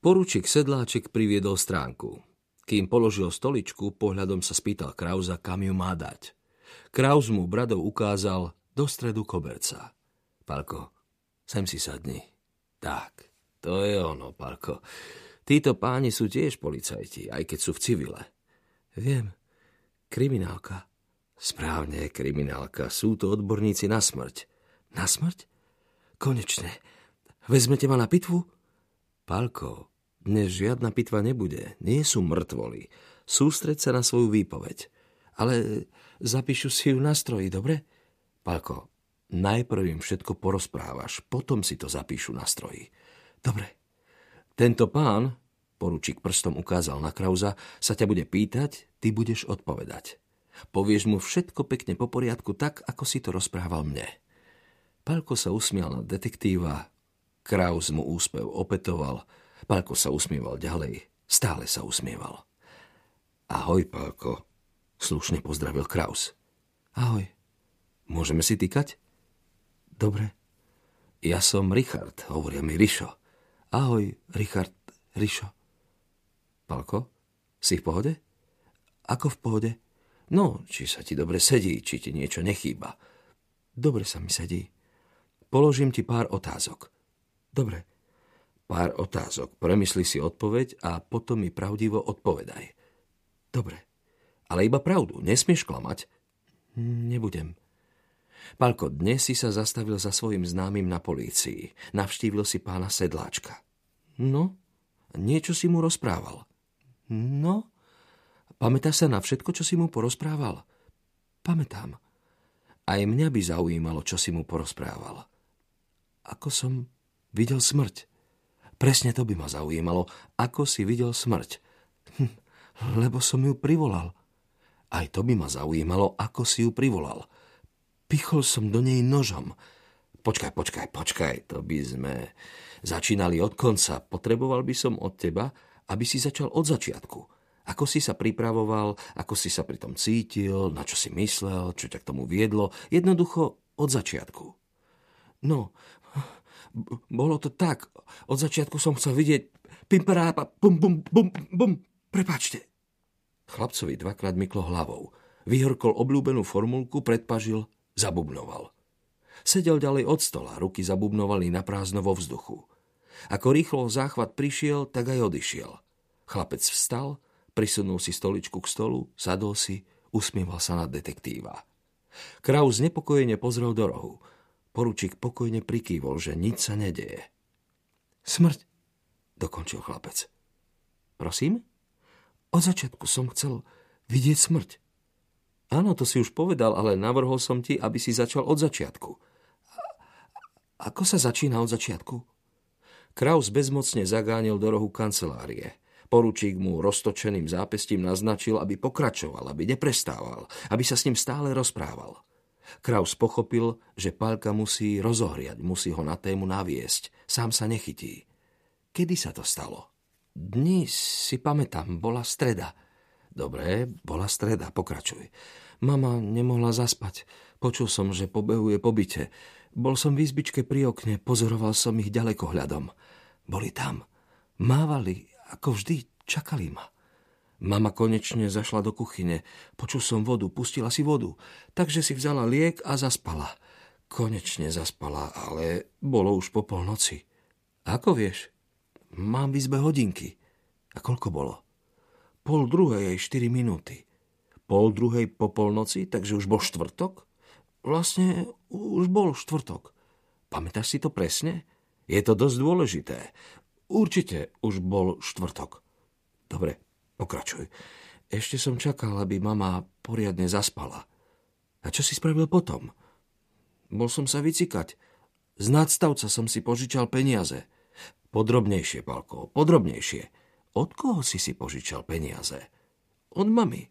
Poručík Sedláček priviedol stránku. Kým položil stoličku, pohľadom sa spýtal Krauza, kam ju má dať. Kraus mu bradou ukázal do stredu koberca. Palko, sem si sadni. Tak, to je ono, Palko. Títo páni sú tiež policajti, aj keď sú v civile. Viem, kriminálka. Správne, kriminálka. Sú to odborníci na smrť. Na smrť? Konečne. Vezmete ma na pitvu? Palko, dnes žiadna pitva nebude. Nie sú mŕtvoli. Sústreď sa na svoju výpoveď. Ale zapíšu si ju na stroji, dobre? Palko, najprv im všetko porozprávaš, potom si to zapíšu na stroji. Dobre. Tento pán, poručík prstom ukázal na Krauza, sa ťa bude pýtať, ty budeš odpovedať. Povieš mu všetko pekne po poriadku tak, ako si to rozprával mne. Palko sa usmial na detektíva, Kraus mu úspev opetoval, Palko sa usmieval ďalej, stále sa usmieval. Ahoj, Palko, slušne pozdravil Kraus. Ahoj. Môžeme si týkať? Dobre. Ja som Richard, hovoria mi Rišo. Ahoj, Richard, Rišo. Palko, si v pohode? Ako v pohode? No, či sa ti dobre sedí, či ti niečo nechýba. Dobre sa mi sedí. Položím ti pár otázok. Dobre. Pár otázok. Premysli si odpoveď a potom mi pravdivo odpovedaj. Dobre. Ale iba pravdu. Nesmieš klamať. Nebudem. Palko, dnes si sa zastavil za svojim známym na polícii. Navštívil si pána Sedláčka. No, niečo si mu rozprával. No, pamätáš sa na všetko, čo si mu porozprával? Pamätám. Aj mňa by zaujímalo, čo si mu porozprával. Ako som videl smrť. Presne to by ma zaujímalo, ako si videl smrť. Hm, lebo som ju privolal. Aj to by ma zaujímalo, ako si ju privolal. Pichol som do nej nožom. Počkaj, počkaj, počkaj, to by sme začínali od konca. Potreboval by som od teba, aby si začal od začiatku. Ako si sa pripravoval, ako si sa pri tom cítil, na čo si myslel, čo ťa k tomu viedlo. Jednoducho od začiatku. No, bolo to tak. Od začiatku som chcel vidieť pimperápa, bum, bum, bum, bum. Prepačte. Chlapcovi dvakrát myklo hlavou. Vyhorkol obľúbenú formulku, predpažil Zabubnoval. Sedel ďalej od stola, ruky zabubnovali na prázdno vo vzduchu. Ako rýchlo záchvat prišiel, tak aj odišiel. Chlapec vstal, prisunul si stoličku k stolu, sadol si, usmieval sa na detektíva. Kraus nepokojene pozrel do rohu. Poručík pokojne prikývol, že nič sa nedeje. Smrť, dokončil chlapec. Prosím? Od začiatku som chcel vidieť smrť. Áno, to si už povedal, ale navrhol som ti, aby si začal od začiatku. Ako sa začína od začiatku? Kraus bezmocne zagánil do rohu kancelárie. Poručík mu roztočeným zápestím naznačil, aby pokračoval, aby neprestával, aby sa s ním stále rozprával. Kraus pochopil, že Pálka musí rozohriať, musí ho na tému naviesť. Sám sa nechytí. Kedy sa to stalo? Dni si pamätám, bola streda. Dobre, bola streda, pokračuj. Mama nemohla zaspať. Počul som, že pobehuje po byte. Bol som v izbičke pri okne, pozoroval som ich ďaleko hľadom. Boli tam. Mávali, ako vždy, čakali ma. Mama konečne zašla do kuchyne. Počul som vodu, pustila si vodu. Takže si vzala liek a zaspala. Konečne zaspala, ale bolo už po polnoci. Ako vieš? Mám v izbe hodinky. A koľko bolo? Pol druhej aj 4 minúty. Pol druhej po polnoci, takže už bol štvrtok? Vlastne už bol štvrtok. Pamätáš si to presne? Je to dosť dôležité. Určite už bol štvrtok. Dobre, pokračuj. Ešte som čakal, aby mama poriadne zaspala. A čo si spravil potom? Bol som sa vycikať. Z nadstavca som si požičal peniaze. Podrobnejšie, Palko, podrobnejšie. Od koho si si požičal peniaze? Od mamy.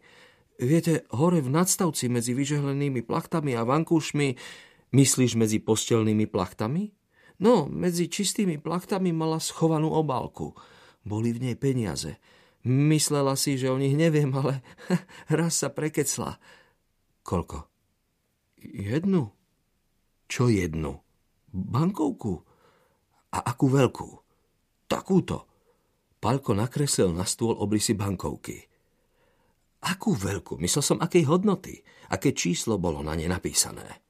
Viete, hore v nadstavci medzi vyžehlenými plachtami a vankúšmi, myslíš medzi postelnými plachtami? No, medzi čistými plachtami mala schovanú obálku. Boli v nej peniaze. Myslela si, že o nich neviem, ale raz sa prekecla. Koľko? Jednu. Čo jednu? Bankovku. A akú veľkú? Takúto. Palko nakreslil na stôl obrysy bankovky. Akú veľkú? Myslel som, akej hodnoty. Aké číslo bolo na ne napísané.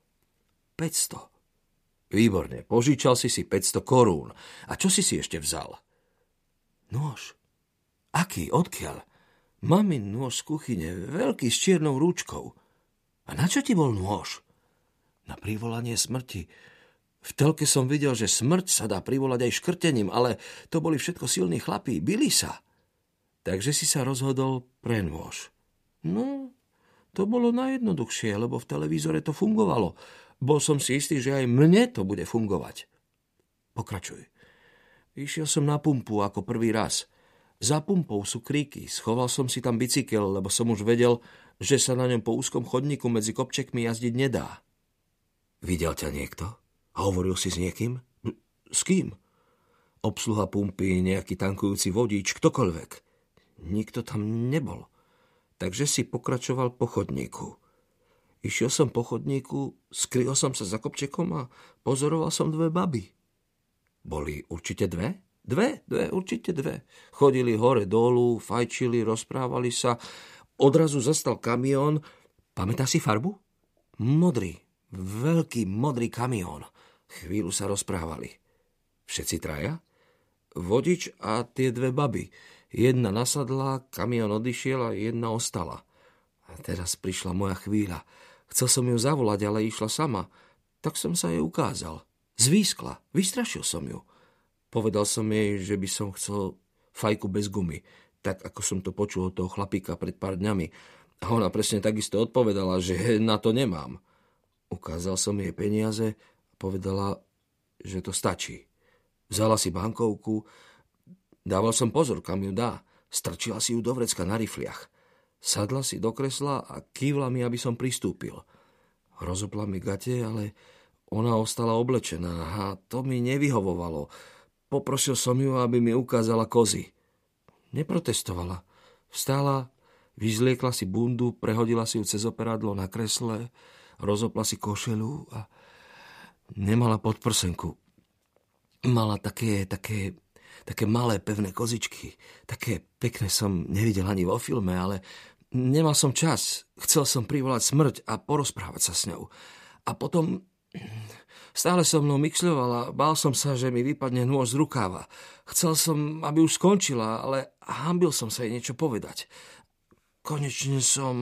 500. Výborne, požičal si si 500 korún. A čo si si ešte vzal? Nôž. Aký? Odkiaľ? Mamin nôž z kuchyne, veľký s čiernou rúčkou. A na čo ti bol nôž? Na privolanie smrti. V telke som videl, že smrť sa dá privolať aj škrtením, ale to boli všetko silní chlapí, byli sa. Takže si sa rozhodol pre nôž. No, to bolo najjednoduchšie, lebo v televízore to fungovalo. Bol som si istý, že aj mne to bude fungovať. Pokračuj. Išiel som na pumpu ako prvý raz. Za pumpou sú kríky. Schoval som si tam bicykel, lebo som už vedel, že sa na ňom po úzkom chodníku medzi kopčekmi jazdiť nedá. Videl ťa niekto? Hovoril si s niekým? S kým? Obsluha pumpy, nejaký tankujúci vodič, ktokoľvek. Nikto tam nebol. Takže si pokračoval po chodníku. Išiel som po chodníku, skryl som sa za kopčekom a pozoroval som dve baby. Boli určite dve? Dve, dve, určite dve. Chodili hore dolu, fajčili, rozprávali sa. Odrazu zastal kamión. Pamätá si farbu? Modrý, veľký modrý kamión. Chvíľu sa rozprávali. Všetci traja? Vodič a tie dve baby. Jedna nasadla, kamión odišiel a jedna ostala. A teraz prišla moja chvíľa. Chcel som ju zavolať, ale išla sama. Tak som sa jej ukázal. Zvýskla. Vystrašil som ju. Povedal som jej, že by som chcel fajku bez gumy, tak ako som to počul od toho chlapíka pred pár dňami. A ona presne takisto odpovedala, že na to nemám. Ukázal som jej peniaze Povedala, že to stačí. Vzala si bankovku, dával som pozor, kam ju dá. Strčila si ju do vrecka na rifliach. Sadla si do kresla a kývla mi, aby som pristúpil. Rozopla mi gate, ale ona ostala oblečená a to mi nevyhovovalo. Poprosil som ju, aby mi ukázala kozy. Neprotestovala. Vstala, vyzliekla si bundu, prehodila si ju cez operadlo na kresle, rozopla si košelu a Nemala podprsenku. Mala také, také, také malé pevné kozičky. Také pekné som nevidel ani vo filme, ale nemal som čas. Chcel som privolať smrť a porozprávať sa s ňou. A potom stále so mnou myšľovala, bál som sa, že mi vypadne nôž z rukáva. Chcel som, aby už skončila, ale hambil som sa jej niečo povedať. Konečne som...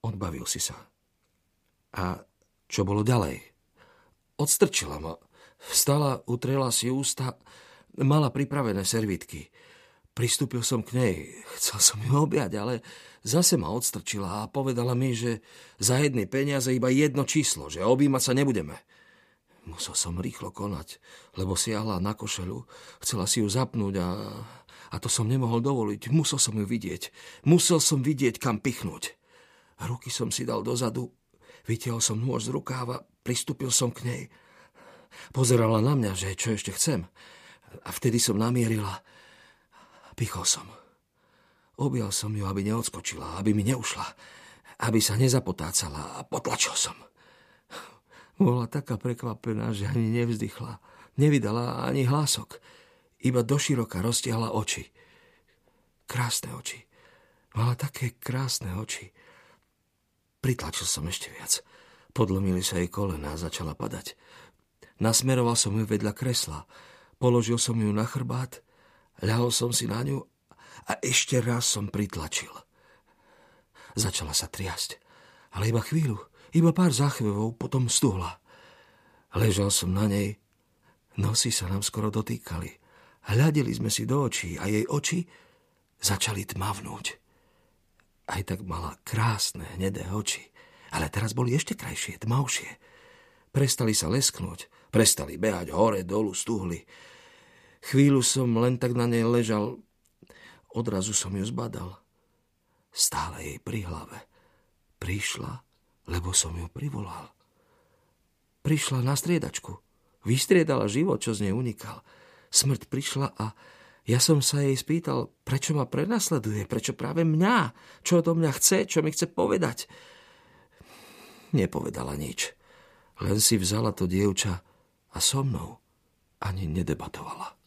Odbavil si sa. A čo bolo ďalej? Odstrčila ma. Vstala, utrela si ústa, mala pripravené servítky. Pristúpil som k nej, chcel som ju objať, ale zase ma odstrčila a povedala mi, že za jedné peniaze iba jedno číslo, že objímať sa nebudeme. Musel som rýchlo konať, lebo siahla na košelu, chcela si ju zapnúť a, a to som nemohol dovoliť. Musel som ju vidieť. Musel som vidieť, kam pichnúť. Ruky som si dal dozadu, vytiahol som nôž z rukáva, Pristúpil som k nej. Pozerala na mňa, že čo ešte chcem. A vtedy som namierila. Pichol som. Objal som ju, aby neodskočila, aby mi neušla, aby sa nezapotácala a potlačil som. Bola taká prekvapená, že ani nevzdychla. Nevydala ani hlások. Iba doširoka roztiahla oči. Krásne oči. Mala také krásne oči. Pritlačil som ešte viac. Podlomili sa jej kolena a začala padať. Nasmeroval som ju vedľa kresla. Položil som ju na chrbát, ľahol som si na ňu a ešte raz som pritlačil. Začala sa triasť, ale iba chvíľu, iba pár záchvevov, potom stuhla. Ležal som na nej, nosy sa nám skoro dotýkali. Hľadili sme si do očí a jej oči začali tmavnúť. Aj tak mala krásne, hnedé oči ale teraz boli ešte krajšie, tmavšie. Prestali sa lesknúť, prestali behať hore, dolu, stuhli. Chvíľu som len tak na nej ležal, odrazu som ju zbadal. Stále jej pri hlave. Prišla, lebo som ju privolal. Prišla na striedačku. Vystriedala život, čo z nej unikal. Smrť prišla a ja som sa jej spýtal, prečo ma prenasleduje, prečo práve mňa, čo do mňa chce, čo mi chce povedať nepovedala nič. Len si vzala to dievča a so mnou ani nedebatovala.